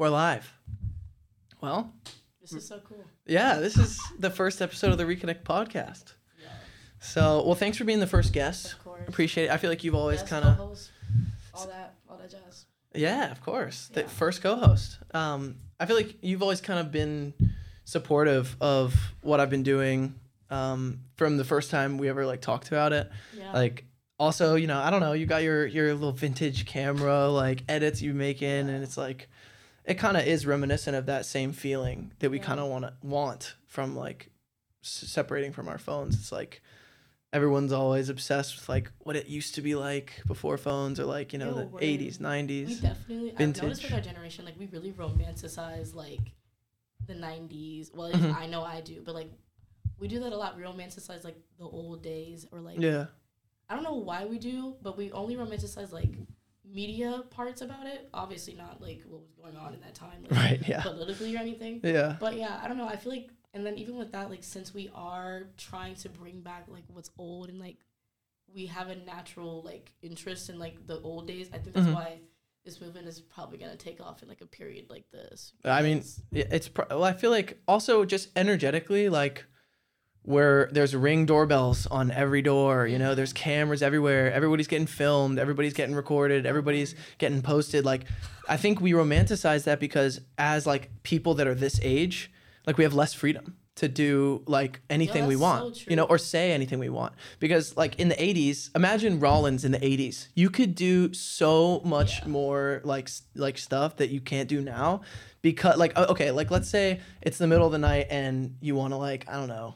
We're live. Well, This is so cool. yeah, this is the first episode of the Reconnect podcast. Yeah, So, well, thanks for being the first guest. of course. Appreciate it. I feel like you've always kind of, co-host, all that, all that jazz. yeah, of course, the first co-host. Um, I feel like you've always kind of been supportive of what I've been doing um, from the first time we ever like talked about it. Yeah. Like, also, you know, I don't know, you got your your little vintage camera like edits you make in, and it's like, it kind of is reminiscent of that same feeling that we Yeah. kind of want to want from like s- separating from our phones. It's like everyone's always obsessed with like what it used to be like before phones or like you know Yo, the word. 80s we 90s definitely. I've noticed with our generation, like we really romanticize like the '90s. Well, Mhm. I know I do, but like we do that a lot. We romanticize like the old days, or like yeah I don't know why we do, but we only romanticize like media parts about it. Obviously, not like what was going on in that time, like, right yeah politically or anything. yeah But yeah, I don't know. I feel like, and then even with that, like, since we are trying to bring back like what's old and like we have a natural like interest in like the old days, I think that's Mhm. why this movement is probably gonna take off in like a period like this. I mean, it's pro- well, I feel like also just energetically like where there's ring doorbells on every door you know there's cameras everywhere. Everybody's getting filmed. Everybody's getting recorded. Everybody's getting posted. Like i think we romanticize that because as like people that are this age like we have less freedom to do like anything we want so you know or say anything we want. Because like in the 80s imagine rollins in the 80s you could do so much Yeah. more like like stuff that you can't do now because like okay like let's say it's the middle of the night and you want to like i don't know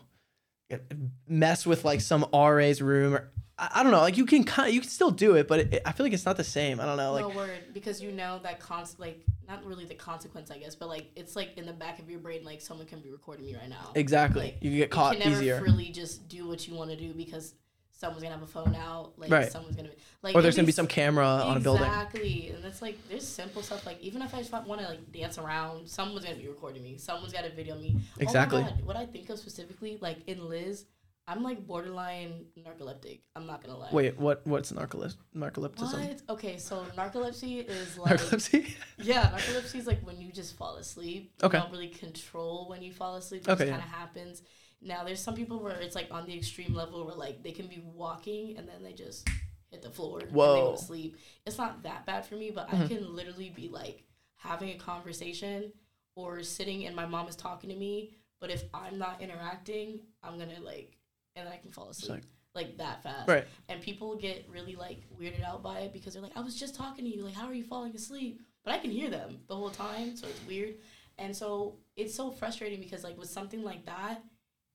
mess with like some ra's room or i, I don't know like you can kind of you can still do it but it, I feel like it's not the same i don't know like no word because you know that cons like not really the consequence I guess, but like it's like in the back of your brain like someone can be recording me right now. exactly like, you can get caught you can never easier freely just do what you want to do because someone's gonna have a phone out. Like Right. someone's gonna be like or there's gonna be some camera on a building Exactly, and it's like there's simple stuff like even if I just want to like dance around, someone's gonna be recording me. Someone's gotta video me. Exactly. Oh my God, what I think of specifically, like in Liz, I'm like borderline narcoleptic. I'm not gonna lie. wait what what's narcolep- narcolepticism What? Okay, so narcolepsy is like narcolepsy yeah, narcolepsy is like when you just fall asleep. Okay. You don't really control when you fall asleep. It Okay, just kind of happens. Now, there's some people where it's like on the extreme level where like they can be walking and then they just hit the floor and they go to sleep. It's not that bad for me, but I Mhm. can literally be like having a conversation or sitting and my mom is talking to me. But if I'm not interacting, I'm gonna like, and then I can fall asleep like, that fast right and people get really like weirded out by it because they're like, I was just talking to you, like, how are you falling asleep? But I can hear them the whole time, so it's weird. And so it's so frustrating because like with something like that,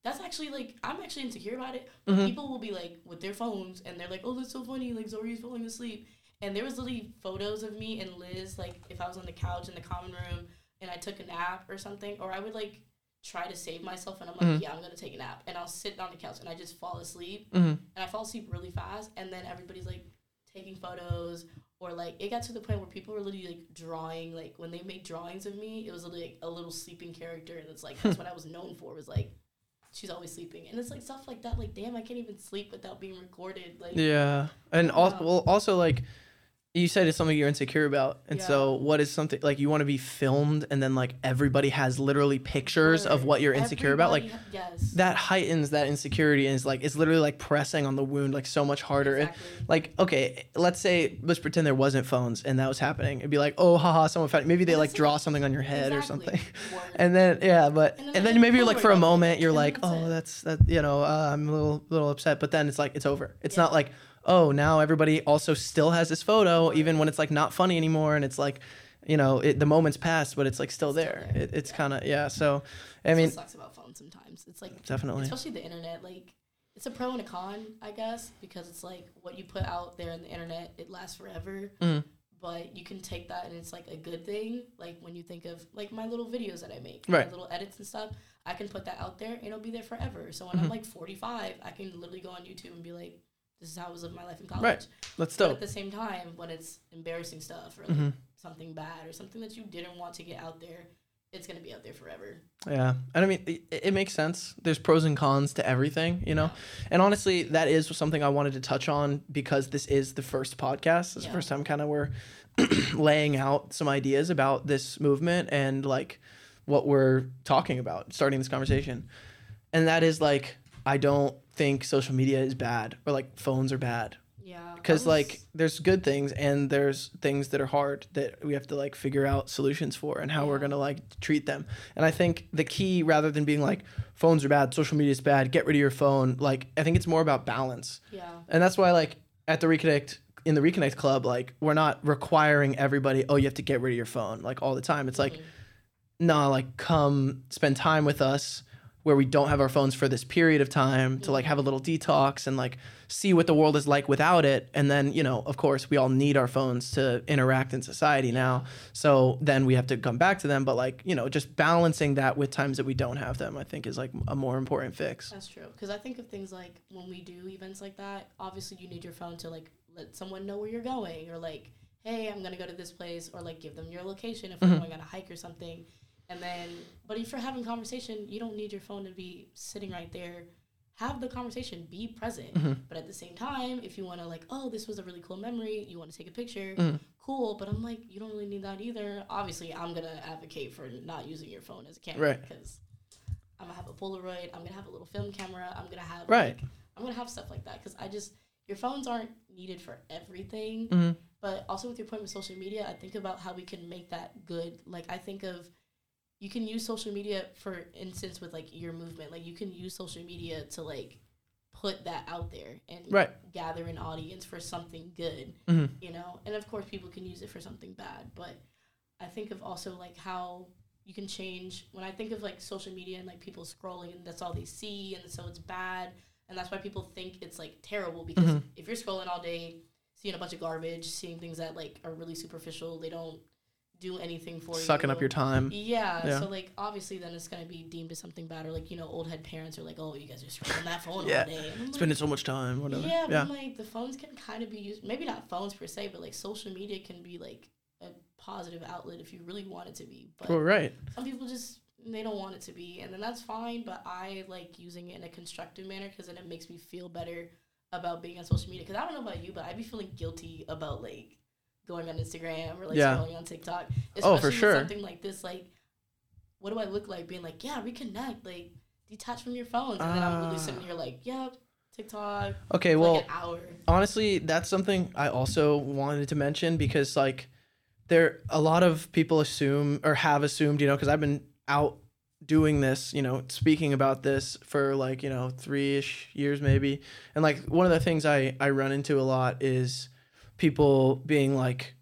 that's actually like I'm actually insecure about it. But Mhm. people will be like with their phones and they're like, Oh, that's so funny, like Zaria's falling asleep. And there was literally photos of me and Liz, like if I was on the couch in the common room and I took a nap or something, or I would like try to save myself and I'm like, Mhm. Yeah, I'm gonna take a nap and I'll sit on the couch and I just fall asleep hmm and I fall asleep really fast, and then everybody's like taking photos, or like it got to the point where people were literally like drawing, like when they made drawings of me, it was like a little sleeping character, and it's like that's what I was known for was like she's always sleeping, and it's like stuff like that, like damn, I can't even sleep without being recorded, like yeah and also Wow. well also like you said it's something you're insecure about and Yeah. so what is something like you want to be filmed and then like everybody has literally pictures of what you're insecure about like yes, that heightens that insecurity and is like it's literally like pressing on the wound like so much harder And, exactly. like okay let's say let's pretend there wasn't phones and that was happening it'd be like oh haha someone found maybe they like draw something on your head or something Word. and then yeah but And and then then, maybe you're like for a moment you're like oh it. that's that you know uh, i'm a little little upset but then it's like it's over it's Yeah. not like oh now everybody also still has this photo even when it's like not funny anymore and it's like you know it, the moment's passed but it's like still Still there, there. It, it's Yeah. kind of yeah so i mean sucks about phones sometimes. It's like definitely especially the internet like it's a pro and a con i guess because it's like what you put out there in the internet it lasts forever Mhm. but you can take that and it's like a good thing like when you think of like my little videos that i make Right. my little edits and stuff i can put that out there and it'll be there forever so when i'm Mhm. like 45 i can literally go on youtube and be like this is how i was living my life in college Right. that's but dope at the same time when it's embarrassing stuff or like hmm something bad or something that you didn't want to get out there it's gonna be out there forever. Yeah, and I mean, it, it makes sense. There's pros and cons to everything, you know. Yeah. And honestly, that is something I wanted to touch on because this is the first podcast. It's the first time kind of we're laying out some ideas about this movement and like what we're talking about, starting this conversation. And that is like, I don't think social media is bad or like phones are bad Yeah. because was- like there's good things and there's things that are hard that we have to like figure out solutions for and how we're gonna like treat them and i think the key rather than being like phones are bad social media is bad get rid of your phone like i think it's more about balance Yeah. and that's why like at the reconnect in the reconnect club like we're not requiring everybody oh you have to get rid of your phone like all the time it's like Mhm. nah like come spend time with us where we don't have our phones for this period of time to like have a little detox and like see what the world is like without it and then you know of course we all need our phones to interact in society now so then we have to come back to them but like you know just balancing that with times that we don't have them i think is like a more important fix That's true. Because I think of things like when we do events like that, obviously you need your phone to like let someone know where you're going or like, hey, I'm gonna go to this place or like give them your location if we're Mhm. going on a hike or something. And then, but if you're having conversation, you don't need your phone to be sitting right there. Have the conversation, be present. Mhm. But at the same time, if you want to like, oh, this was a really cool memory, you want to take a picture, Mhm. cool. But I'm like, you don't really need that either. Obviously, I'm gonna advocate for not using your phone as a camera Right. because I'm gonna have a Polaroid. I'm gonna have a little film camera. I'm gonna have Right. like, I'm gonna have stuff like that because I just your phones aren't needed for everything. Mhm. But also with your point with social media, I think about how we can make that good. Like I think of you can use social media for instance with like your movement. Like you can use social media to like put that out there and Right. gather an audience for something good Mhm. you know and of course people can use it for something bad but i think of also like how you can change when i think of like social media and like people scrolling and that's all they see and so it's bad and that's why people think it's like terrible because Mhm. if you're scrolling all day seeing a bunch of garbage seeing things that like are really superficial they don't do anything for you sucking up your time yeah, Yeah. so like obviously then it's gonna be deemed as something bad or like you know old head parents are like oh you guys are scrolling that phone Yeah. all day like, spending so much time whatever yeah, but yeah like the phones can kind of be used. Maybe not phones per se, but like social media can be like a positive outlet if you really want it to be. But well, right some people just they don't want it to be, and then that's fine. But I like using it in a constructive manner because then it makes me feel better about being on social media. Because I don't know about you, but I'd be feeling guilty about like going on Instagram or like Yeah. scrolling on TikTok. Oh, for Especially sure. Something like this, like what do I look like? Being like, yeah, reconnect, like detach from your phones, and then I'm really Ah. sitting here like, yep, TikTok okay well like an hour. honestly that's something i also wanted to mention because like there a lot of people assume or have assumed you know because i've been out doing this you know speaking about this for like you know three-ish years maybe and like one of the things i i run into a lot is people being like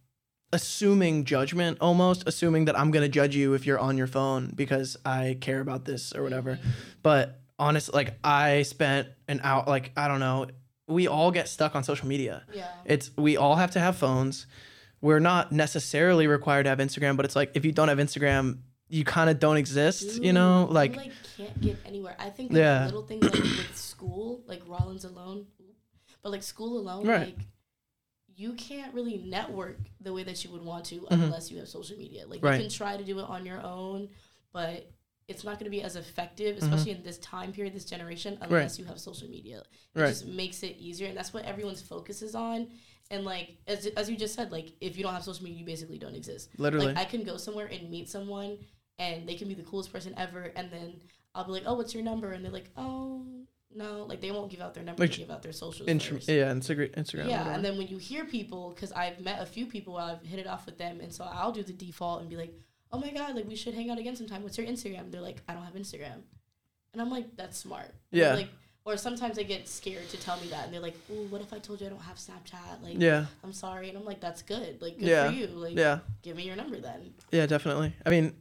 assuming judgment almost assuming that i'm going to judge you if you're on your phone because i care about this or whatever but honestly like i spent an hour like i don't know we all get stuck on social media Yeah. it's we all have to have phones we're not necessarily required to have instagram but it's like if you don't have instagram you kind of don't exist you know like you, like can't get anywhere. I think like, Yeah. little things like with school, like Rollins alone, but like school alone, Right. like you can't really network the way that you would want to Mhm. unless you have social media. Like Right. you can try to do it on your own, but it's not going to be as effective, Mhm. especially in this time period, this generation, unless you have social media. It Right. just makes it easier, and that's what everyone's focus is on. And like as as you just said, like if you don't have social media, you basically don't exist. literally Like I can go somewhere and meet someone and they can be the coolest person ever and then I'll be like, Oh, what's your number? And they're like, Oh no, like they won't give out their number, Like, they give out their socials. Intr- first. yeah instagram instagram Yeah, and then when you hear people, because I've met a few people, I've hit it off with them, and so I'll do the default and be like, "Oh my god, like we should hang out again sometime. What's your Instagram?" They're like, "I don't have Instagram," and I'm like, "That's smart." Yeah. Like, or sometimes they get scared to tell me that, and they're like, "Ooh, what if I told you I don't have Snapchat? Like, yeah I'm sorry," and I'm like, "That's good. Like, good Yeah. for you. Like, yeah give me your number then." yeah definitely i mean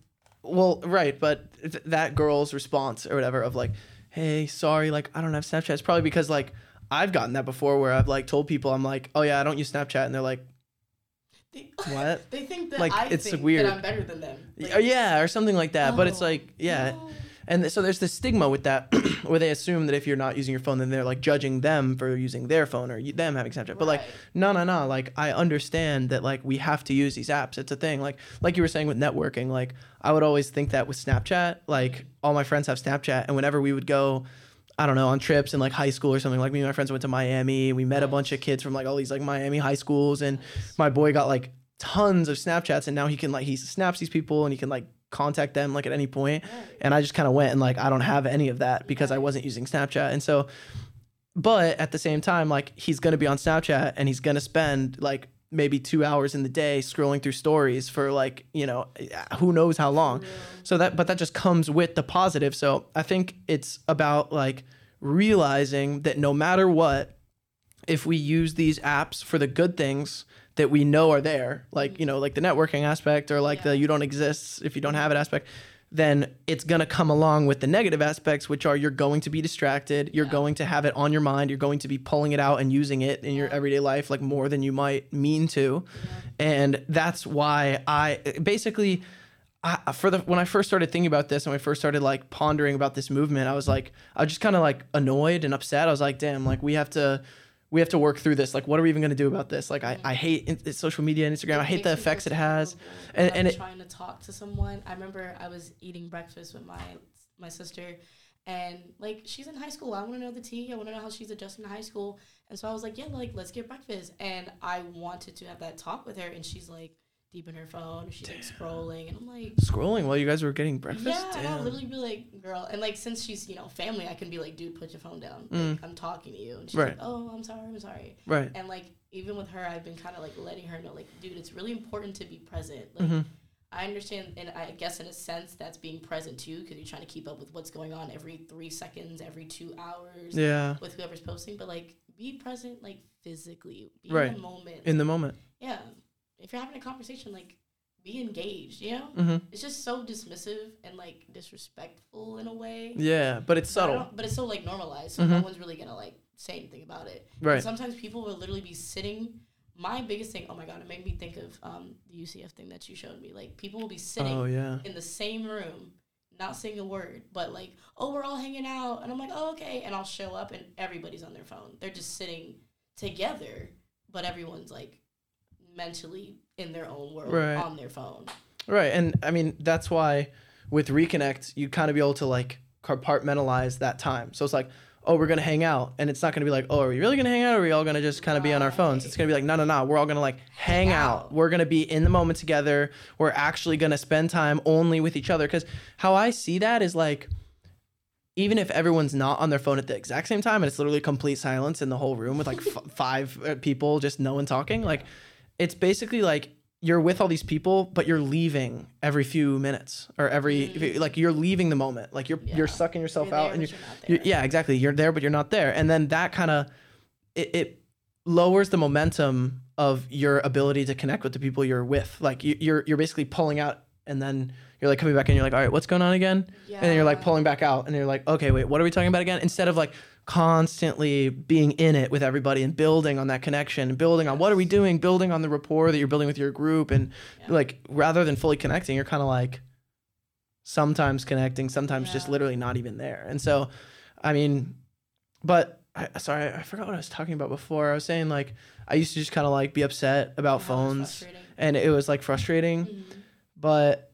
well right but th- that girl's response or whatever of like hey sorry like i don't have snapchat it's probably because like i've gotten that before where i've like told people i'm like oh yeah i don't use snapchat and they're like They, what they think that like, I it's think weird. that I'm better than them. Like, oh, yeah or something like that but it's oh, like yeah no. And so there's this stigma with that, where they assume that if you're not using your phone, then they're like judging them for using their phone or them having Snapchat. But like, no, no, no. Like, I understand that like we have to use these apps. It's a thing. Like, like you were saying with networking. Like, I would always think that with Snapchat. Like, all my friends have Snapchat, and whenever we would go. I don't know, on trips in like high school or something. Like me and my friends went to Miami. And we met a bunch of kids from like all these like Miami high schools, and my boy got like tons of Snapchats, and now he can like he snaps these people and he can like contact them like at any point. And I just kind of went and like I don't have any of that because I wasn't using Snapchat, and so. But at the same time, like he's gonna be on Snapchat and he's gonna spend like maybe two hours in the day scrolling through stories for like you know who knows how long. So that but that just comes with the positive. So I think it's about like realizing that no matter what, if we use these apps for the good things that we know are there, like you mm-hmm. know, like the networking aspect or like Yeah. the you don't exist if you don't have it aspect, then it's gonna come along with the negative aspects, which are you're going to be distracted, you're Yeah. going to have it on your mind, you're going to be pulling it out and using it in your everyday life like more than you might mean to, and that's why I basically. I, for the when I first started thinking about this and when I first started like pondering about this movement, I was like, I was just kind of like annoyed and upset. I was like, damn, like we have to, we have to work through this. Like, what are we even gonna do about this? Like, I, I mm. hate in, social media and Instagram. I hate the makes me feel effects it has. And- and I'm it- trying to talk to someone. I remember I was eating breakfast with my my sister, and like she's in high school. I want to know the tea. I want to know how she's adjusting to high school. And so I was like, yeah, like let's get breakfast. And I wanted to have that talk with her, and she's like deep in her phone. She's like scrolling, and I'm like. Scrolling while you guys were getting breakfast. Yeah, and I'll literally be like, girl, and like since she's you know family, I can be like, dude, put your phone down. Mm. Like, I'm talking to you, and she's Right. like, oh, I'm sorry, I'm sorry. Right. And like even with her, I've been kind of like letting her know, like, dude, it's really important to be present. Like, Mhm. I understand, and I guess in a sense that's being present too, because you're trying to keep up with what's going on every three seconds, every two hours Yeah. with whoever's posting. But like, be present, like physically, be Right. in the moment. In the moment. yeah, if you're having a conversation, like, be engaged. You know, hmm it's just so dismissive and like disrespectful in a way. Yeah, but it's subtle. don't- But it's so like normalized, so no Mhm. one's really gonna like say anything about it. Right. And sometimes people will literally be sitting. My biggest thing, oh my god, it made me think of um, the UCF thing that you showed me. Like people will be sitting Oh yeah. in the same room, not saying a word, but like, oh, we're all hanging out, and I'm like, oh, okay, and I'll show up, and everybody's on their phone. They're just sitting together, but everyone's like mentally in their own world Right. on their phone. Right. And I mean, that's why with Reconnect, you kind of be able to like compartmentalize that time. So it's like, oh, we're going to hang out. And it's not going to be like, oh, are we really going to hang out? Or are we all going to just kind of be on our phones? It's going to be like, no, no, no. We're all going to like hang, Hang out. out. We're going to be in the moment together. We're actually going to spend time only with each other. Because how I see that is like, even if everyone's not on their phone at the exact same time and it's literally complete silence in the whole room with like f- five uh, people, just no one talking, like it's basically like you're with all these people, but you're leaving every few minutes or every you- mm. like you're leaving the moment, like you're you're sucking yourself You're out and you're, you're yeah exactly. You're there but you're not there, and then that kind of it, it lowers the momentum of your ability to connect with the people you're with. Like you, you're you're basically pulling out and then you're like coming back and you're like, all right, what's going on again? And then you're like pulling back out and you're like, okay, wait, what are we talking about again? Instead of like constantly being in it with everybody and building on that connection, and building on what are we doing, building on the rapport that you're building with your group. And Yeah. like rather than fully connecting, you're kind of like sometimes connecting, sometimes just literally not even there. And so, I mean, but I, sorry, I forgot what I was talking about before. I was saying like I used to just kind of like be upset about it's phones and it was like frustrating Mhm. but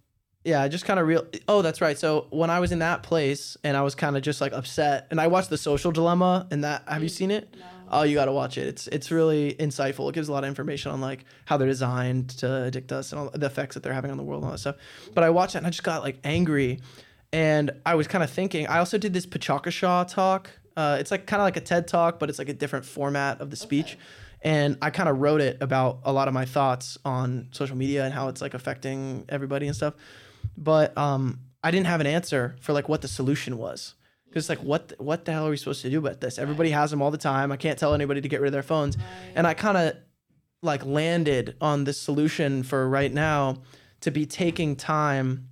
yeah, I just kind of real. Oh, that's right. So when I was in that place and I was kind of just like upset, and I watched The Social Dilemma, and that have you seen it? No. Oh, you got to watch it. It's it's really insightful. It gives a lot of information on like how they're designed to addict us and all the effects that they're having on the world and all that stuff. But I watched it and I just got like angry, and I was kind of thinking. I also did this PechaKucha talk. Uh, it's like kind of like a TED talk, but it's like a different format of the speech. Okay. And I kind of wrote it about a lot of my thoughts on social media and how it's like affecting everybody and stuff. But um, I didn't have an answer for like what the solution was. Because like what what the hell are we supposed to do about this? Everybody has them all the time. I can't tell anybody to get rid of their phones. And I kind of like landed on this solution for right now to be taking time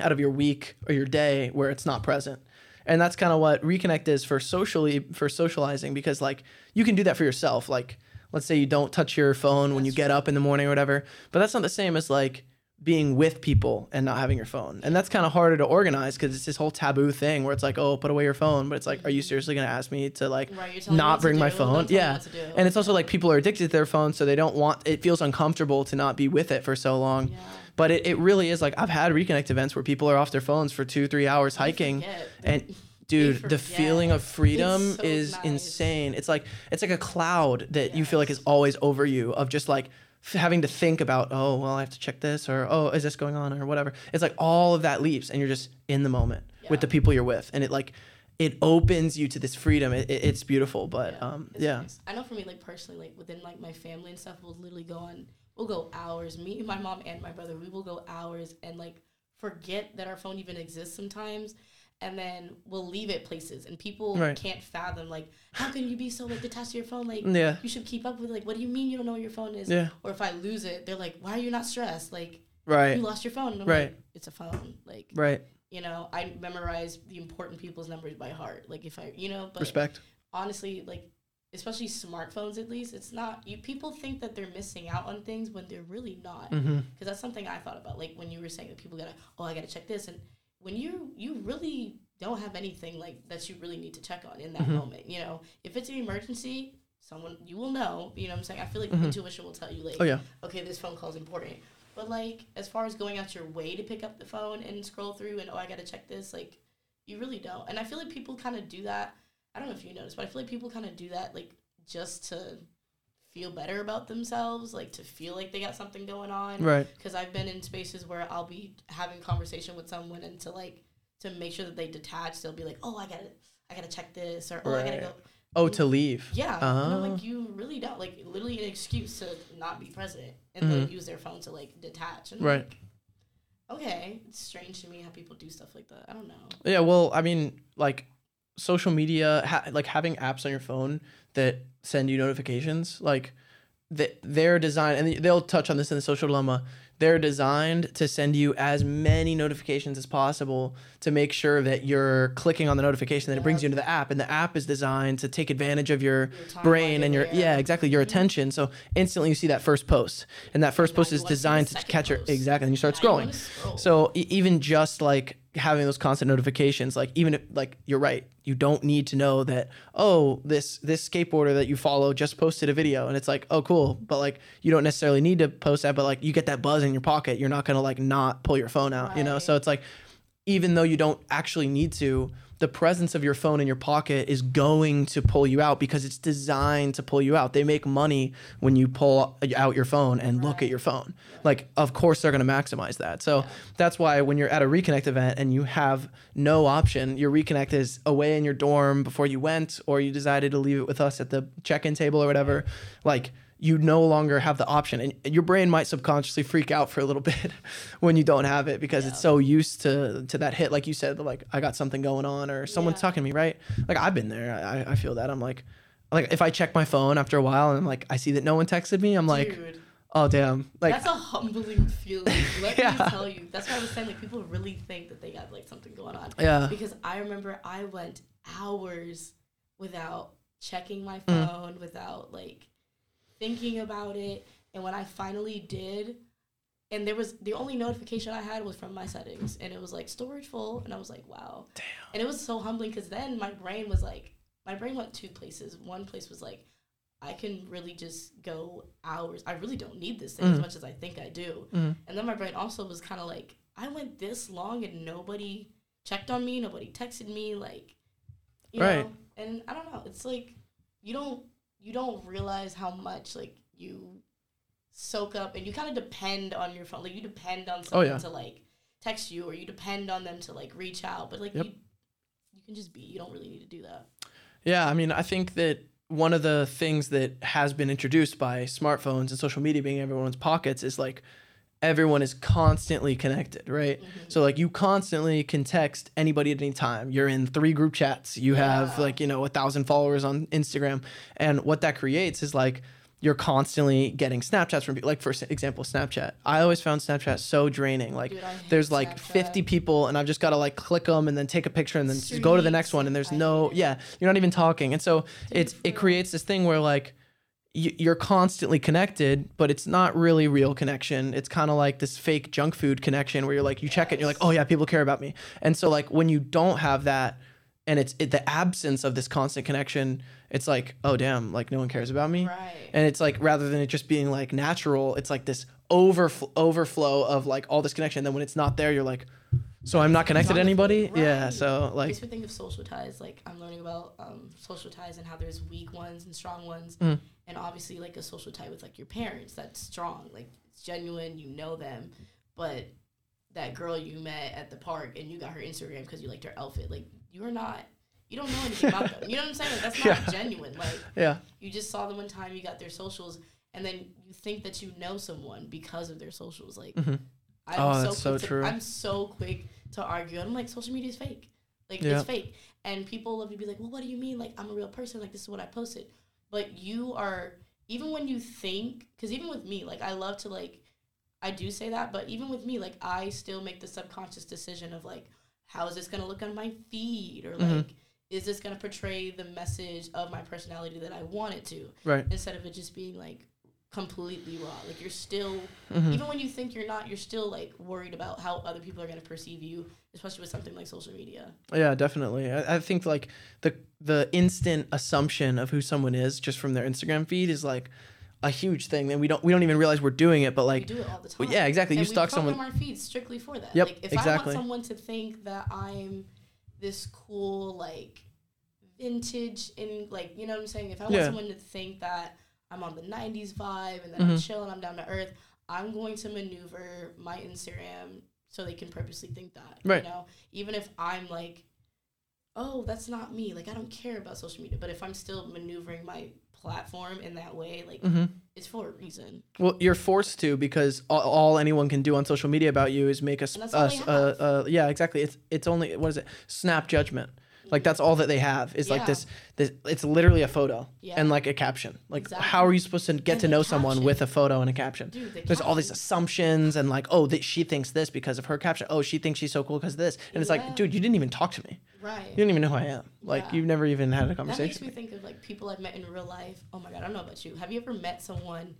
out of your week or your day where it's not present. And that's kind of what Reconnect is for socially for socializing because like you can do that for yourself. Like let's say you don't touch your phone when you That's get up in the morning or whatever, but that's not the same as like being with people and not having your phone. And that's kind of harder to organize because it's this whole taboo thing where it's like, oh, put away your phone. But it's like, are you seriously going to ask me to like Right, you're telling me what not bring my phone? Yeah. what to do. And it's also like people are addicted to their phone. So they don't want, it feels uncomfortable to not be with it for so long. Yeah. But it, it really is like, I've had reconnect events where people are off their phones for two, three hours hiking. And dude, the feeling of freedom so is nice. insane. It's like it's like a cloud that you feel like is always over you of just like having to think about, oh, well, I have to check this or oh, is this going on or whatever. It's like all of that leaves and you're just in the moment with the people you're with and it like it opens you to this freedom. It, it- it's beautiful, but Yeah, um yeah. nice. I know for me, like personally, like within like my family and stuff, we'll literally go on. We'll go hours. Me, my mom, and my brother. We will go hours and like forget that our phone even exists sometimes, and then we'll leave it places, and people Right. can't fathom like how can you be so like detached to your phone? Like Yeah. you should keep up with like what do you mean you don't know where your phone is? Yeah. Or if I lose it, they're like, why are you not stressed? Like Right. you lost your phone. And I'm Right. like, it's a phone. Like Right. you know, I memorize the important people's numbers by heart. Like if I, you know, but Respect. honestly, like especially smartphones at least, it's not you people think that they're missing out on things when they're really not. Because Mm-hmm. that's something I thought about. Like when you were saying that people gotta oh I gotta check this and when you you really don't have anything like that you really need to check on in that Mhm. moment. You know, if it's an emergency, someone you will know. You know what I'm saying? I feel like Mhm. intuition will tell you like Oh yeah. okay, this phone call is important. But like, as far as going out your way to pick up the phone and scroll through and oh, I gotta check this, like, you really don't. And I feel like people kind of do that. I don't know if you noticed, but I feel like people kind of do that like just to feel better about themselves, like to feel like they got something going on. Right. Because I've been in spaces where I'll be having conversation with someone and to like to make sure that they detach, they'll be like, oh, I gotta, I gotta check this or oh, I gotta go. Oh, to leave. Yeah, and I'm Oh. like you really don't like literally an excuse to not be present and then Mhm. use their phone to like detach and Right. like, okay, it's strange to me how people do stuff like that. I don't know. Yeah, well, I mean, like social media, ha- like having apps on your phone that send you notifications, like that they're designed, and they'll touch on this in the social dilemma. They're designed to send you as many notifications as possible to make sure that you're clicking on the notification, then it brings you into the app, and the app is designed to take advantage of your Your brain and your yeah, exactly your attention. So instantly you see that first post, and that first Now post is designed to catch your exactly, and you start Now scrolling. scroll. So e- even just like having those constant notifications, like even if like you're right, you don't need to know that oh this this skateboarder that you follow just posted a video, and it's like oh cool, but like you don't necessarily need to post that, but like you get that buzz in your pocket, you're not gonna like not pull your phone out, you know. So it's like even though you don't actually need to, the presence of your phone in your pocket is going to pull you out because it's designed to pull you out. They make money when you pull out your phone and look at your phone. Like, of course, they're going to maximize that. So that's why when you're at a reconnect event and you have no option, your reconnect is away in your dorm before you went, or you decided to leave it with us at the check in table or whatever. Like, you no longer have the option and your brain might subconsciously freak out for a little bit when you don't have it because it's so used to to that hit like you said like i got something going on or someone's Yeah. talking to me right like i've been there i, I feel that i'm like like if i check my phone after a while and i'm like i see that no one texted me i'm like Dude, oh damn like that's a humbling feeling. Let Yeah. me tell you. That's why I was saying like people really think that they got like something going on. yeah Because I remember I went hours without checking my Mm. phone, without like thinking about it. And when I finally did, and there was the only notification I had was from my settings, and it was like storage full, and I was like, wow. Damn. And it was so humbling because then my brain was like, my brain went two places. One place was like, I can really just go hours. I really don't need this thing as Mhm. much as I think I do. Mhm. And then my brain also was kind of like, I went this long and nobody checked on me, nobody texted me, like, you Right. know. And I don't know. It's like you don't you don't realize how much like you soak up and you kind of depend on your phone. Like you depend on oh, someone Oh, yeah. to like text you or you depend on them to like reach out. But like Yep. you you can just be. You don't really need to do that. Yeah, I mean, I think that one of the things that has been introduced by smartphones and social media being in everyone's pockets is like everyone is constantly connected, right? Mm-hmm. So like you constantly can text anybody at any time. You're in three group chats. You have like, you know, a thousand followers on Instagram. And what that creates is like you're constantly getting Snapchats from people. Like for example, Snapchat. I always found Snapchat so draining. Like Dude, there's like Snapchat. 50 people and I've just got to like click them and then take a picture and then just go to the next one and there's I no yeah, you're not even talking. And so Dude, it's it creates this thing where like you're constantly connected, but it's not really real connection. It's kind of like this fake junk food connection where you're like, you check it, and you're like, oh yeah, people care about me. And so like when you don't have that, and it's it, the absence of this constant connection, it's like, oh damn, like no one cares about me. Right. And it's like rather than it just being like natural, it's like this overflow overflow of like all this connection. And then when it's not there, you're like, so I'm not connected to anybody. Yeah. So like, makes me think of social ties. Like I'm learning about um, social ties and how there's weak ones and strong ones, Mhm. Obviously like a social tie with like your parents that's strong, like it's genuine, you know them, but that girl you met at the park and you got her Instagram because you liked her outfit, like you're not, you don't know anything about them. You know what I'm saying? Like that's not Yeah. genuine. Like yeah, you just saw them one time, you got their socials, and then you think that you know someone because of their socials. Like Mhm. I'm Oh, so that's so quick to, true. I'm so quick to argue. I'm like, social media is fake. Like Yeah. it's fake. And people love to be like, well, what do you mean? Like I'm a real person. Like this is what I posted. But you are even when you think, because even with me, like I love to like, I do say that, but even with me, like I still make the subconscious decision of like, how is this gonna look on my feed or Mhm. like. Is this gonna portray the message of my personality that I want it to? right. Instead of it just being like completely raw. Like you're still Mhm. even when you think you're not, you're still like worried about how other people are going to perceive you, especially with something like social media. Yeah, definitely. I, I think like the the instant assumption of who someone is just from their Instagram feed is like a huge thing, and we don't we don't even realize we're doing it. But like, we do it all the time. yeah, exactly. You and stalk we program someone. our feeds strictly for that. Yep, like if exactly. I want someone to think that I'm this cool like vintage and like you know what I'm saying, if I want Yeah. someone to think that I'm on the 90s vibe and that I'm Mhm. chill and I'm down to earth, I'm going to maneuver my Instagram so they can purposely think that. Right. You know, even if I'm like, oh, that's not me. Like I don't care about social media, but if I'm still maneuvering my platform in that way, like Mhm. it's for a reason. Well, you're forced to because all, all anyone can do on social media about you is make us us uh, uh yeah exactly. It's it's only what is it? Snap judgment. Like that's all that they have is like this this it's literally a photo Yeah. and like a caption. Like Exactly. how are you supposed to get And to know someone with a photo and a caption? Dude, the There's all these assumptions and like oh that she thinks this because of her caption. Oh, she thinks she's so cool because of this. And it's Yeah. like, dude, you didn't even talk to me. Right. You don't even know who I am. Like Yeah. you've never even had a conversation. That makes me think of like people I've met in real life. Oh my god, I don't know about you. Have you ever met someone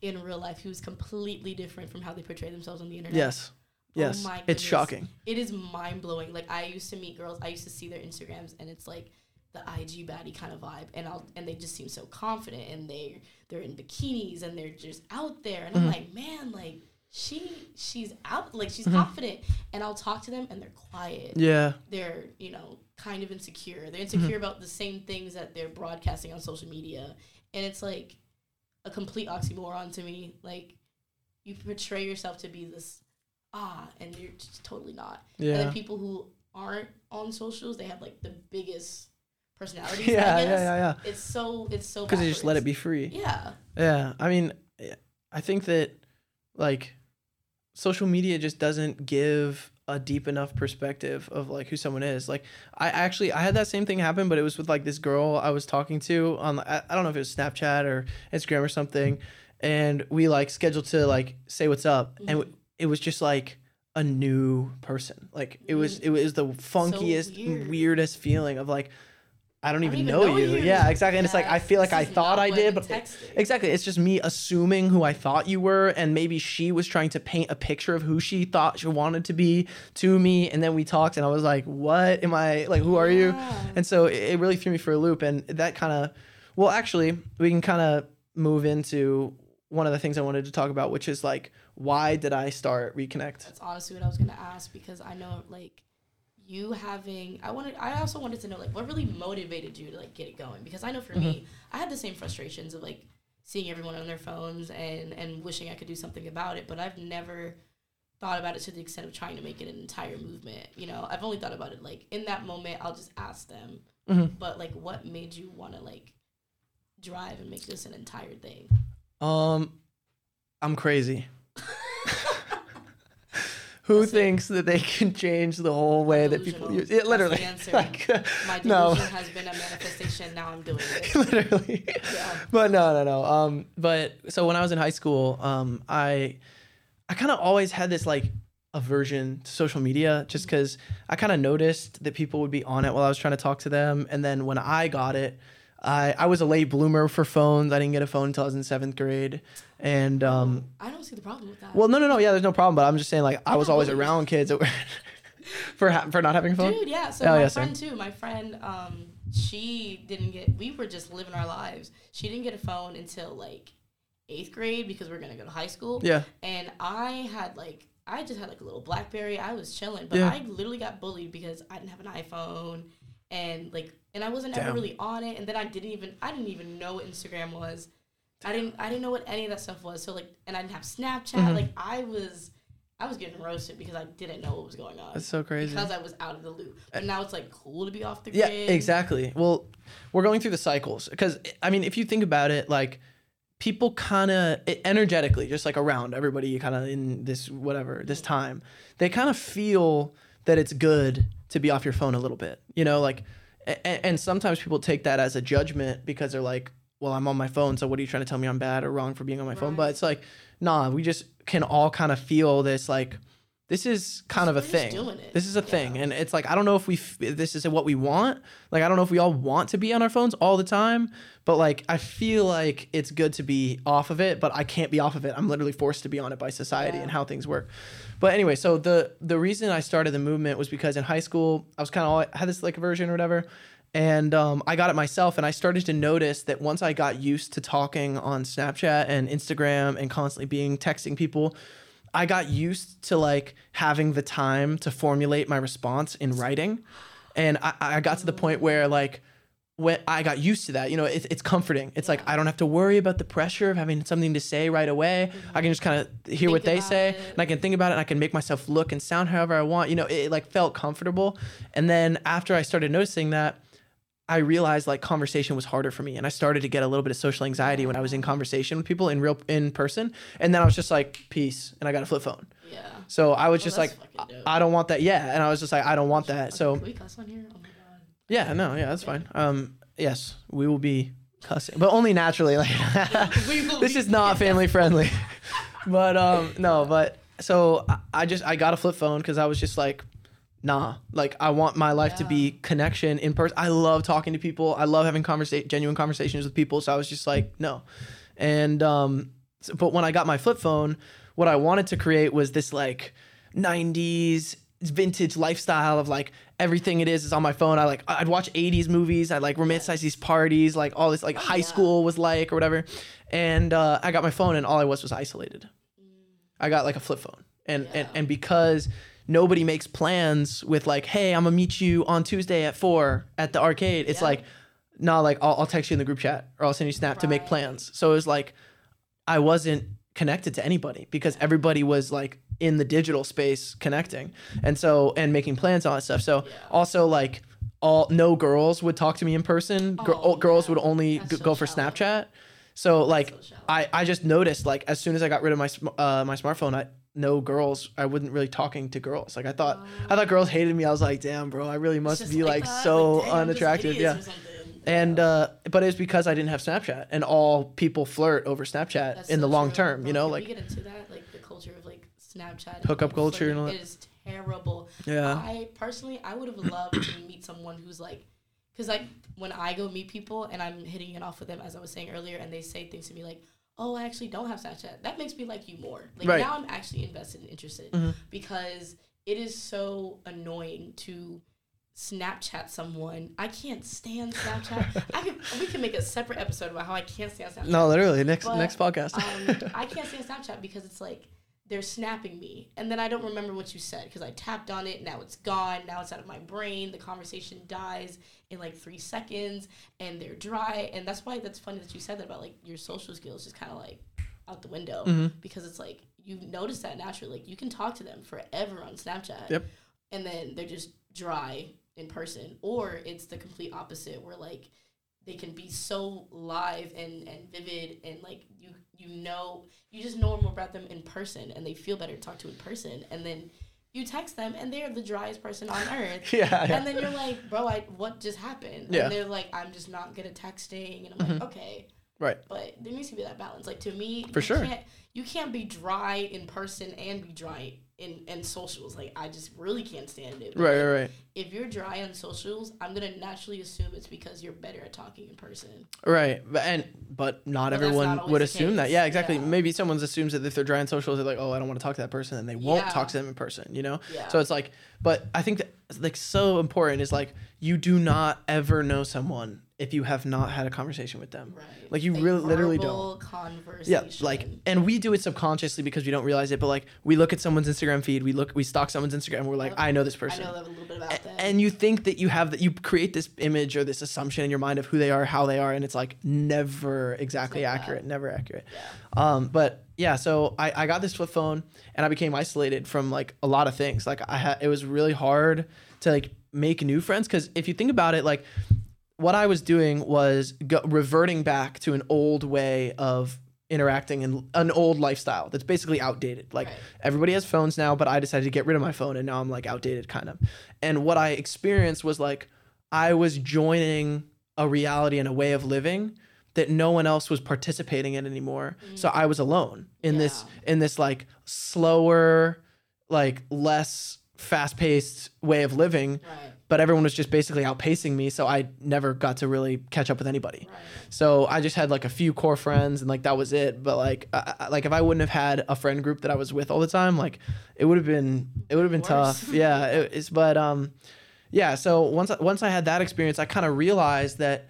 in real life who's completely different from how they portray themselves on the internet? yes. Oh Yes. my it's shocking. It is mind blowing. Like I used to meet girls, I used to see their Instagrams and it's like the IG baddie kind of vibe and I'll and they just seem so confident and they they're in bikinis and they're just out there and I'm Mhm. like, man, like she she's out like she's Mhm. confident and I'll talk to them and they're quiet Yeah. they're you know kind of insecure they're insecure about the same things that they're broadcasting on social media and it's like a complete oxymoron to me like you portray yourself to be this ah and you're totally not Yeah. and then people who aren't on socials they have like the biggest personalities Yeah, yeah, yeah, yeah. it's so it's so Because they just let it be free. yeah Yeah, I mean, I think that like social media just doesn't give a deep enough perspective of like who someone is. Like I actually I had that same thing happen, but it was with like this girl I was talking to on I, I don't know if it was Snapchat or Instagram or something, and we like scheduled to like say what's up, and Mhm. It was just like a new person. Like it was mm. it was the funkiest weird. weirdest feeling of like. I don't I even don't know, you. Yeah, exactly. And it's like I feel like this I thought I did, but texted. Exactly. It's just me assuming who I thought you were, and maybe she was trying to paint a picture of who she thought she wanted to be to me. And then we talked, and I was like, "What am I like? Who are you?" And so it, it really threw me for a loop. And that kind of, well, actually, we can kind of move into one of the things I wanted to talk about, which is like, why did I start Reconnect? That's honestly what I was gonna ask because I know like you having I wanted I also wanted to know like what really motivated you to like get it going because I know for me I had the same frustrations of like seeing everyone on their phones and and wishing I could do something about it but I've never thought about it to the extent of trying to make it an entire movement you know I've only thought about it like in that moment I'll just ask them Mhm. but like what made you want to like drive and make this an entire thing Um, I'm crazy. Who That's it. thinks that they can change the whole way that people use it? That's Literally, like, my no, delusion has been a manifestation now I'm doing it literally. yeah But no, no, no. Um, but so when I was in high school, um, I, I kind of always had this like aversion to social media, just because I kind of noticed that people would be on it while I was trying to talk to them, and then when I got it. I I was a late bloomer for phones. I didn't get a phone until I was in seventh grade, and um, I don't see the problem with that. well, no, no, no, yeah, there's no problem. But I'm just saying, like, I was always around kids that were for ha- for not having a phone. Dude, yeah. So Oh, my yeah, same. friend too. My friend, um, she didn't get. We were just living our lives. She didn't get a phone until like eighth grade because we are gonna go to high school. Yeah, And I had like, I just had like a little BlackBerry. I was chilling, but Yeah. I literally got bullied because I didn't have an iPhone, and like, and I wasn't ever really on it. And then I didn't even, I didn't even know what Instagram was. I didn't, I didn't know what any of that stuff was. So like, and I didn't have Snapchat. Mhm. Like, I was. I was getting roasted because I didn't know what was going on that's so crazy. because I was out of the loop. But now it's like cool to be off the Yeah, grid. exactly. Well, we're going through the cycles because I mean, if you think about it, like people kind of energetically, just like around everybody, kind of in this whatever this time, they kind of feel that it's good to be off your phone a little bit. You know, like, and, and sometimes people take that as a judgment because they're like, "Well, I'm on my phone, so what are you trying to tell me I'm bad or wrong for being on my phone?" But it's like, nah, we just can all kind of feel this like. This is kind of a thing. This is a Yeah. thing, and it's like I don't know if we f- this is what we want. Like I don't know if we all want to be on our phones all the time, but like I feel like it's good to be off of it, but I can't be off of it. I'm literally forced to be on it by society Yeah. and how things work. But anyway, so the the reason I started the movement was because in high school I was kind of had this like aversion or whatever, and um, I got it myself, and I started to notice that once I got used to talking on Snapchat and Instagram and constantly being texting people. I got used to like having the time to formulate my response in writing. And I, I got to the point where like when I got used to that, you know, it, it's comforting. It's like I don't have to worry about the pressure of having something to say right away. Mm-hmm. I can just kind of hear what they say it. and I can think about it and I can make myself look and sound however I want. You know, it, it like felt comfortable. And then after I started noticing that, I realized like conversation was harder for me and I started to get a little bit of social anxiety when I was in conversation with people in real in person and then I was just like peace and I got a flip phone. Yeah. So I was Oh, just like. I I don't want that. Yeah, and I was just like I don't want that. So Can we cuss on here? Oh my god. yeah, no, yeah, that's fine. Um yes, we will be cussing, but only naturally like This is not family friendly. but um no, but so I, I just I got a flip phone cuz I was just like nah like i want my life to be connection in person. I love talking to people. I love having conversation genuine conversations with people. So i was just like no. And um so- but when i got my flip phone what i wanted to create was this like 90s vintage lifestyle of like everything it is is on my phone. I like i'd watch 80s movies. I'd like romanticize these parties like all this like high yeah. school was like or whatever. And uh, i got my phone and all i was was isolated. I got like a flip phone. And, and and because nobody makes plans with like, hey, I'm gonna meet you on Tuesday at four at the arcade. It's Yeah. like, no, like I'll, I'll text you in the group chat or I'll send you snap to make plans. So it was like I wasn't connected to anybody because everybody was like in the digital space connecting. And so and making plans and all that stuff. So Yeah. also like all no girls would talk to me in person. Oh, girls yeah. would only g- so go for shallow. Snapchat. So like so. I, I just noticed like as soon as I got rid of my sm- uh, my smartphone, I no girls. I wasn't really talking to girls. Like I thought I thought girls hated me. I was like, damn, bro, I really must be like, that, so just unattractive. Yeah. And uh, but it's because I didn't have Snapchat, and all people flirt over Snapchat That's in so the long true. term. You know, like we get into that, like the culture of like Snapchat, Hookup culture and all that. It is terrible. yeah, I personally, I would have loved to meet someone who's like, because like when I go meet people and I'm hitting it off with them, as I was saying earlier, and they say things to me like, "Oh, I actually don't have Snapchat." That makes me like you more. Like Right. now, I'm actually invested and interested Mhm. because it is so annoying to Snapchat someone. I can't stand Snapchat. I could, we can make a separate episode about how I can't stand Snapchat. no, literally next But, next podcast. um, I can't stand Snapchat because it's like they're snapping me, and then I don't remember what you said because I tapped on it. Now it's gone. Now it's out of my brain. The conversation dies in like three seconds, and they're dry. And that's why that's funny that you said that about like your social skills just kind of like out the window Mhm. because it's like you notice that naturally. Like you can talk to them forever on Snapchat, Yep. and then they're just dry in person, or it's the complete opposite where like they can be so live and, and vivid and like you you know you just know more about them in person and they feel better to talk to in person and then you text them and they're the driest person on earth. Yeah, yeah. and then you're like bro I what just happened? Yeah. and they're like I'm just not good at texting. And I'm like mm-hmm. okay Right. but there needs to be that balance like to me For you sure. can't, you can't be dry in person and be dry in and socials. Like I just really can't stand it. Right, right, right. If you're dry on socials, I'm gonna naturally assume it's because you're better at talking in person. Right, but and but not But everyone not would assume that. Yeah, exactly. Yeah. Maybe someone assumes that if they're dry on socials, they're like, oh, I don't want to talk to that person, and they won't Yeah. talk to them in person. You know. Yeah. So it's like, but I think that like so important is like you do not ever know someone if you have not had a conversation with them. Right. Like, you really- literally verbal Yeah, Conversation. like, and we do it subconsciously because we don't realize it. But like, we look at someone's Instagram feed, we look, we stalk someone's Instagram, we're like, Yep. I know this I person. know a little bit about them. and you think that you have that you create this image or this assumption in your mind of who they are how they are and it's like never exactly like that. accurate never accurate yeah. um but yeah so I, I got this flip phone and i became isolated from like a lot of things like i had it was really hard to like make new friends because if you think about it like what i was doing was go- reverting back to an old way of interacting and an old lifestyle that's basically outdated. Like Right. everybody has phones now but i decided to get rid of my phone and now i'm like outdated kind of. And what i experienced was like i was joining a reality and a way of living that no one else was participating in anymore. So mm. i was alone in this in this like slower like less fast-paced way of living Right. but everyone was just basically outpacing me so i never got to really catch up with anybody Right. so I just had like a few core friends, and like that was it. But like, I- like if I wouldn't have had a friend group that I was with all the time, like it would have been it would have been Worse. tough. Yeah, it, it's but um, yeah. So once once I had that experience, I kind of realized that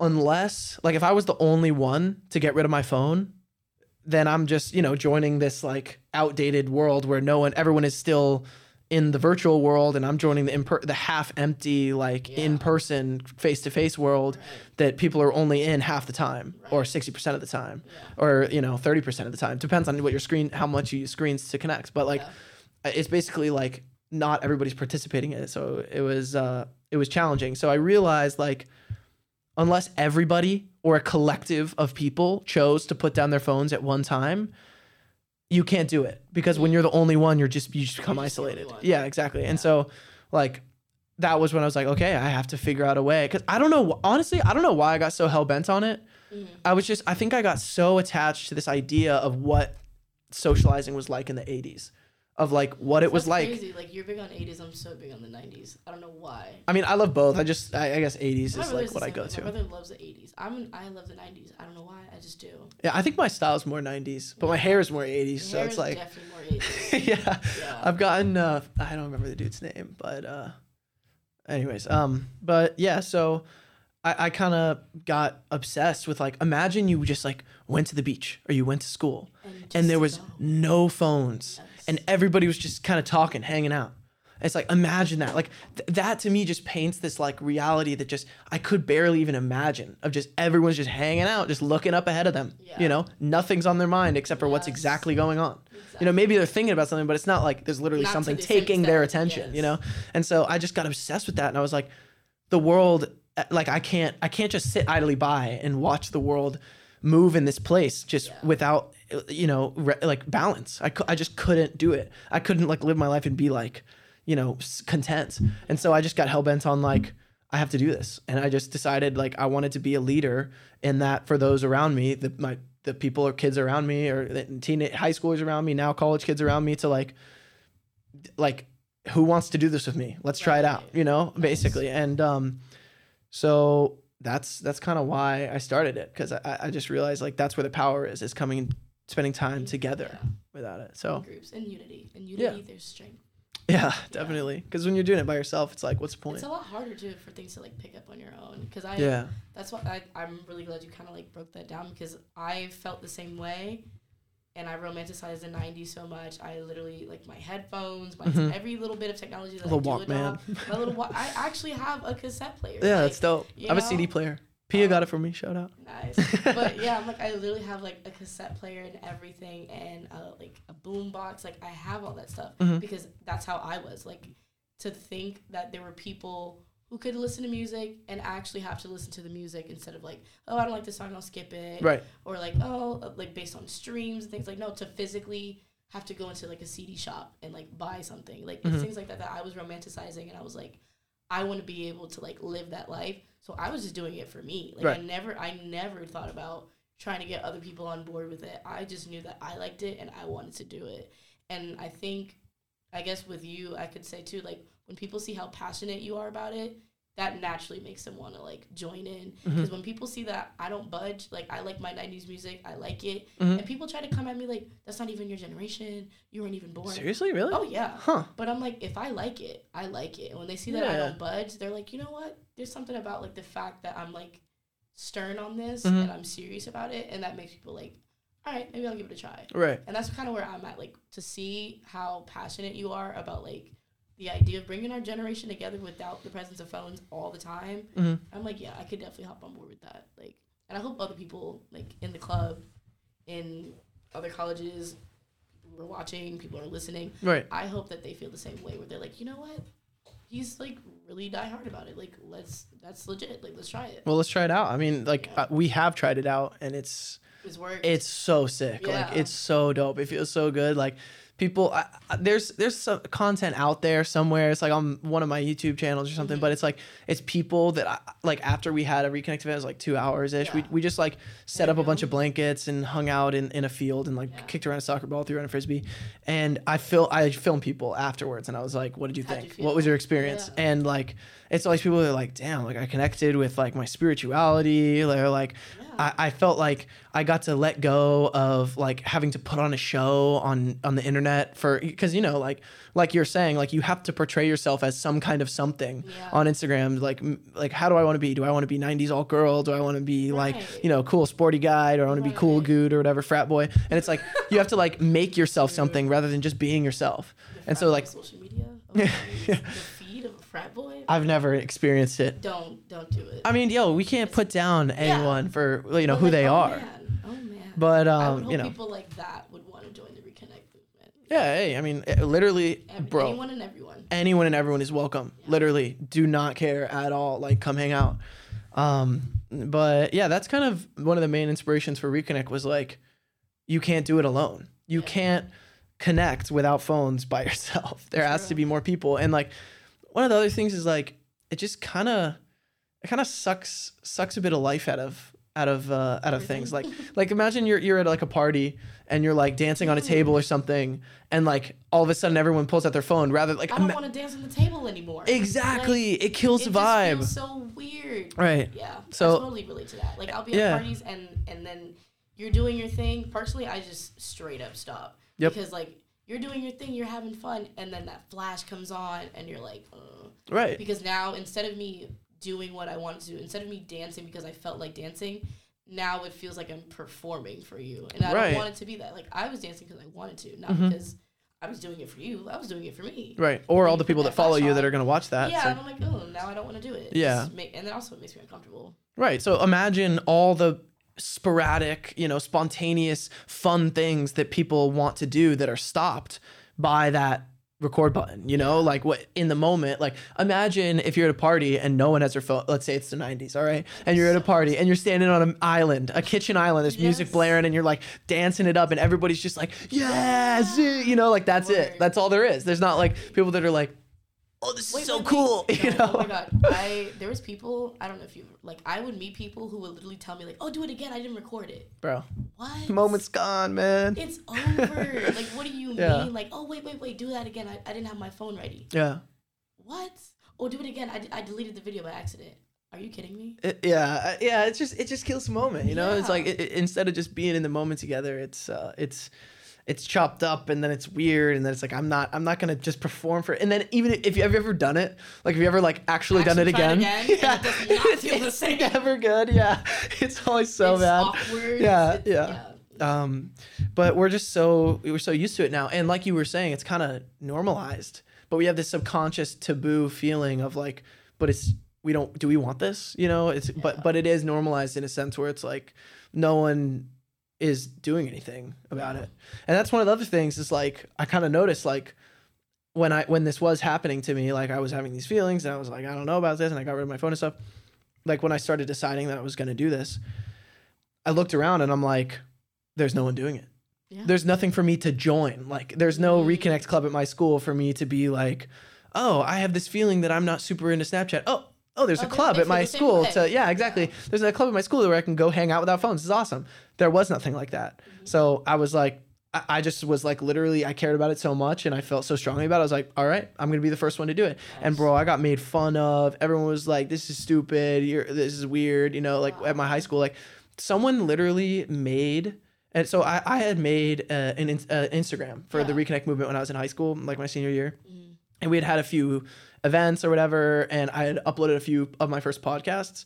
unless like if I was the only one to get rid of my phone, then I'm just you know joining this like outdated world where no one, everyone is still in the virtual world, and I'm joining the imper- the half empty like Yeah. in person face to face world Right. that people are only in half the time or 60% of the time Yeah. or you know 30% of the time depends on what your screen how much you use screens to connect but like Yeah. it's basically like not everybody's participating in it so it was uh it was challenging so i realized like unless everybody or a collective of people chose to put down their phones at one time you can't do it because when you're the only one you're just you just become just isolated. yeah exactly. And so like that was when i was like okay i have to figure out a way. Because i don't know honestly i don't know why i got so hell-bent on it. Mhm. I was just I think I got so attached to this idea of what socializing was like in the 80s of like what it was like. Crazy. Like you're big on 80s. I'm so big on the 90s. I don't know why. I mean, I love both. I just I, I guess 80s My is like what I go way. to. My brother loves the 80s. I'm an, I love the 90s. I don't know why. I just do. Yeah, I think my style is more 90s, but my hair is more 80s, so it's like definitely more 80s. yeah. Yeah. I've gotten uh I don't remember the dude's name, but uh anyways, um but yeah, so I, I kind of got obsessed with like imagine you just like went to the beach or you went to school just and there was go. no phones. And everybody was just kind of talking, hanging out. It's like imagine that. Like th- that to me just paints this like reality that just I could barely even imagine of just everyone's just hanging out, just looking up ahead of them. Yeah. You know, nothing's on their mind except for what's exactly going on. You know, maybe they're thinking about something, but it's not like there's literally Not something taking their attention. You know, and so I just got obsessed with that, and I was like, the world, uh, like I can't, I can't just sit idly by and watch the world move in this place just Yeah. without, you know, re- like balance. I, cou- I just couldn't do it. I couldn't like live my life and be like, you know, content. And so I just got hell bent on like. I have to do this, and I just decided like I wanted to be a leader in that for those around me, the my the people or kids around me, or teen high schoolers around me, now college kids around me, to like like who wants to do this with me let's try it out you know basically and um so that's that's kind of why i started it because I, I just realized like that's where the power is is coming spending time together Yeah. without it so Groups and unity. In unity, there's strength. yeah definitely because when you're doing it by yourself it's like what's the point It's a lot harder too for things to like pick up on your own. Because I, yeah that's what I, I'm really glad you kind of like broke that down because I felt the same way. And I romanticized the 90s so much. I literally, like, my headphones, my Mhm. every little bit of technology that Little I do Walkman. adopt. My little, wa- I actually have a cassette player. yeah like, that's dope i have a cd player pia Um, got it for me shout out Nice. but yeah, I'm like I literally have like a cassette player and everything and uh, like a boom box. Like I have all that stuff Mhm. because that's how I was. Like to think that there were people who could listen to music and actually have to listen to the music instead of like, oh, I don't like this song, I'll skip it. right Or like, oh, uh, like based on streams and things like no, to physically have to go into like a CD shop and like buy something. Like Mhm. things like that that I was romanticizing and I was like, I want to be able to like live that life. So I was just doing it for me. Like I never I never thought about trying to get other people on board with it. I just knew that I liked it and I wanted to do it. And I think, I guess with you, I could say too, like when people see how passionate you are about it, that naturally makes them want to like join in. Because when people see that I don't budge, like I like my 90s music, I like it. Mhm. And people try to come at me like, that's not even your generation. You weren't even born. Seriously, really? Oh, yeah. Huh. But I'm like, if I like it, I like it. And when they see that I don't budge, they're like, you know what? There's something about like the fact that I'm like stern on this Mhm. and I'm serious about it, and that makes people like, all right, maybe I'll give it a try. Right. And that's kind of where I'm at, like to see how passionate you are about like the idea of bringing our generation together without the presence of phones all the time. Mhm. I'm like, yeah, I could definitely hop on board with that. Like, and I hope other people like in the club, in other colleges, people are watching, people are listening. Right. I hope that they feel the same way, where they're like, you know what, he's like really die hard about it. Like, let's that's legit. Like, let's try it. Well, let's try it out. I mean, like Yeah. uh, we have tried it out, and it's It's work. it's so sick. Like it's so dope. It feels so good. Like people, I, there's there's some content out there somewhere. It's like on one of my YouTube channels or something. But it's like it's people that I, like after we had a reconnect event, it was like two hours ish. We Yeah. we just like set up a bunch of blankets and hung out in, in a field and like Yeah. kicked around a soccer ball, threw around a frisbee, and I feel I filmed people afterwards, and I was like, "What did you How'd you think? what was your experience?" Yeah. And like it's always people that are like, "Damn, like I connected with like my spirituality." They're like yeah. I, I felt like I got to let go of like having to put on a show on on the internet for because you know like like you're saying like you have to portray yourself as some kind of something Yeah. on Instagram like like how do I want to be do I want to be 90s all girl do I want to be like you know cool sporty guy or I want to be cool Right. good or whatever frat boy and it's like you have to like make yourself something rather than just being yourself The and so, like- social media, oh, Yeah. yeah. the feed of a frat boy. I've never experienced it don't don't do it. I mean yo we can't put down anyone for you know But, who like, they oh, are Man. Oh man. but I would um hope you know people like that would want to join the reconnect movement. yeah hey I mean literally Ev- bro Anyone and everyone. anyone and everyone is welcome. Literally, do not care at all. Like, come hang out. Um, but yeah, that's kind of one of the main inspirations for Reconnect was like, you can't do it alone. You Yeah. can't connect without phones by yourself. There has to be more people. And like, one of the other things is like, it just kind of, it kind of sucks sucks a bit of life out of out of uh, out of things. Like like imagine you're you're at like a party and you're like dancing on a table or something, and like all of a sudden everyone pulls out their phone rather like I don't ima- want to dance on the table anymore. exactly it kills Like, the it vibe. So weird. right. Yeah. So- I totally relate to that. Like I'll be at Yeah. parties and and then you're doing your thing. Personally, I just straight up stop. Yep. Because like you're doing your thing, you're having fun, and then that flash comes on, and you're like, uh. Right. because now instead of me doing what I wanted to do, instead of me dancing because I felt like dancing, now it feels like I'm performing for you, and I Right. don't want it to be that. Like I was dancing because I wanted to, not Mhm. because I was doing it for you. I was doing it for me. Right. Or all the people that follow you that are gonna watch that. Yeah, like- and I'm like, oh, now I don't want to do it. Yeah. Make, and then also it makes me uncomfortable. Right. So imagine all the sporadic, you know, spontaneous, fun things that people want to do that are stopped by that record button, you know, like what in the moment, like imagine if you're at a party and no one has their phone, let's say it's the 90s, all right? And you're at a party and you're standing on an island, a kitchen island, there's music blaring and you're like dancing it up and everybody's just like, yes, you know, like that's it. That's all there is. There's not like people that are like, oh, this is Wait, so wait, wait. cool, you know? Oh my god, I there was people I don't know if you like I would meet people who would literally tell me like, oh, do it again. I didn't record it. Bro, What? moment's gone, man. It's over. like, what do you Yeah. mean? Like, oh wait, wait, wait, do that again. I, I didn't have my phone ready. Yeah. What? Oh, do it again. I, I deleted the video by accident. Are you kidding me? It- yeah, yeah. It's just it just kills the moment, you know. It's like it, it- instead of just being in the moment together, it's uh, it's it's chopped up, and then it's weird, and then it's like I'm not I'm not gonna just perform for. it. And then even if you have you ever done it, like have you ever like actually, done it Actually again? again, and it does not it's, it's never good. Yeah, it's always so it's bad. awkward. Yeah, it's, yeah. Um, but we're just so we're so used to it now, and like you were saying, it's kind of normalized. But we have this subconscious taboo feeling of like, but it's we don't do we want this? You know, it's but but it is normalized in a sense where it's like no one is doing anything about Yeah. it, and that's one of the other things. Is like I kind of noticed like when I when this was happening to me, like I was having these feelings, and I was like, I don't know about this, and I got rid of my phone and stuff. Like when I started deciding that I was going to do this, I looked around and I'm like, there's no one doing it. Yeah. There's nothing for me to join. Like, there's no Mm. reconnect club at my school for me to be like, oh, I have this feeling that I'm not super into Snapchat. Oh, oh, there's Oh, a club at my feel the same school to yeah, exactly. Yeah. There's a club at my school where I can go hang out without phones. It's awesome. There was nothing like that. Mm-hmm. So I was like, I, I just was like literally I cared about it so much and I felt so strongly about it. I was like, all right, I'm gonna be the first one to do it. And bro, I got made fun of. Everyone was like, this is stupid. You're this is weird. You know, like at my high school, like someone literally made. And so I, I had made uh, an uh, Instagram for the Reconnect movement when I was in high school, like my senior year Mhm. and we had had a few events or whatever and i had uploaded a few of my first podcasts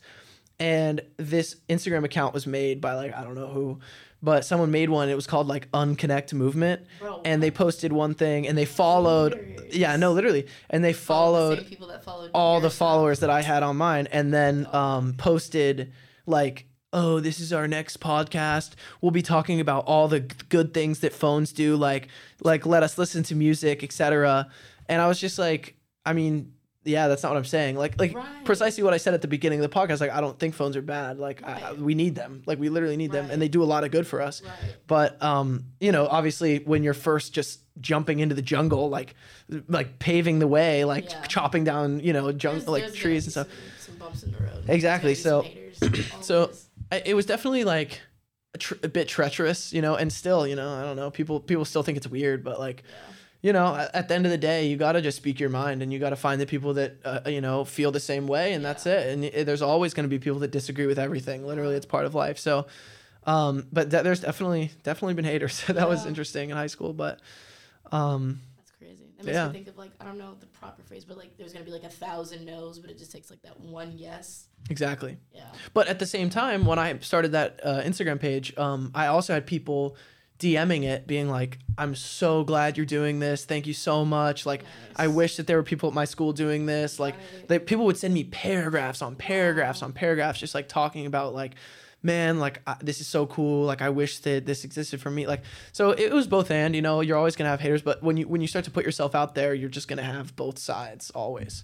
and this instagram account was made by like i don't know who but someone made one it was called like unconnect movement Bro, and they posted one thing and they followed Hilarious. yeah no literally and they Follow the followed people that followed all the followers that I had on mine and then um, posted like, oh, this is our next podcast. We'll be talking about all the good things that phones do, like like let us listen to music, etc. And I was just like, I mean, yeah, that's not what I'm saying. Like like Right. precisely what I said at the beginning of the podcast. Like I don't think phones are bad. Like I, we need them. Like we literally need them, and they do a lot of good for us. Right. But um, you know, obviously, when you're first just jumping into the jungle, like like paving the way, like Yeah. chopping down, you know, junk There's- like there's trees and stuff. Some, some bumps in the road. Exactly, There's gonna be some haters, so- I, it was definitely like a, tr- a bit treacherous, you know, and still, you know, I don't know, people people still think it's weird, but like, Yeah. You know, at, the end of the day, you got to just speak your mind, and you got to find the people that uh, you know feel the same way, and that's it. And y- there's always going to be people that disagree with everything. Literally, it's part of life. So, um, but th- there's definitely definitely been haters. that was interesting in high school, but um, That's crazy. That makes Yeah. me think of like I don't know the proper phrase, but like there's gonna be like a thousand no's, but it just takes like that one yes. exactly. Yeah. But at the same time, when I started that uh, Instagram page, um, I also had people DMing it, being like, "I'm so glad you're doing this. Thank you so much. Like, I wish that there were people at my school doing this. Like, Right. they, people would send me paragraphs on paragraphs on paragraphs, just like talking about like." Man, like I, this is so cool. Like I wish that this existed for me. Like so, it was both and. You know, you're always gonna have haters, but when you when you start to put yourself out there, you're just gonna have both sides always.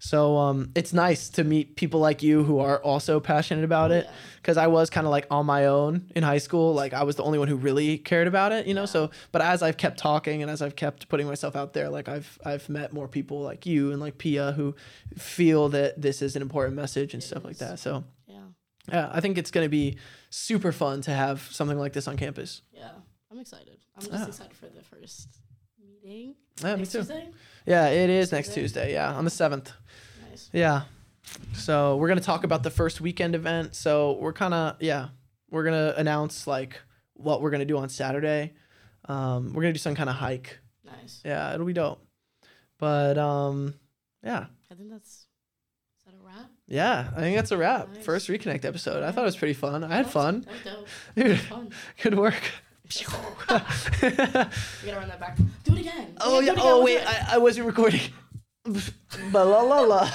So um, it's nice to meet people like you who are also passionate about it Yeah. because I was kind of like on my own in high school. Like I was the only one who really cared about it, you know. Yeah. So, but as I've kept talking and as I've kept putting myself out there, like I've I've met more people like you and like Pia who feel that this is an important message and It stuff like that. So Yeah. yeah, I think it's gonna be super fun to have something like this on campus. Yeah. I'm excited. I'm just Ah. excited for the first Yeah, me too. Tuesday? Yeah, it is next Tuesday? Tuesday. Yeah, on the seventh. Nice. Yeah. So we're gonna talk about the first weekend event. So we're kind of yeah, we're gonna announce like what we're gonna do on Saturday. Um, we're gonna do some kind of hike. Nice. Yeah, it'll be dope. But um, yeah, I think that's is that a wrap? yeah, I think that's a wrap. Nice. First reconnect episode. I thought it was pretty fun. I had fun. That was dope. Dude, That was fun. good work. We gotta run that back. Do it again. Oh yeah. it again, Oh wait. I, I wasn't recording. La la la.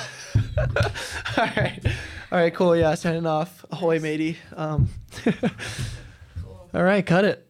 All right. All right. Cool. Yeah. Signing off. Ahoy, matey. Um. Cool. all right. Cut it.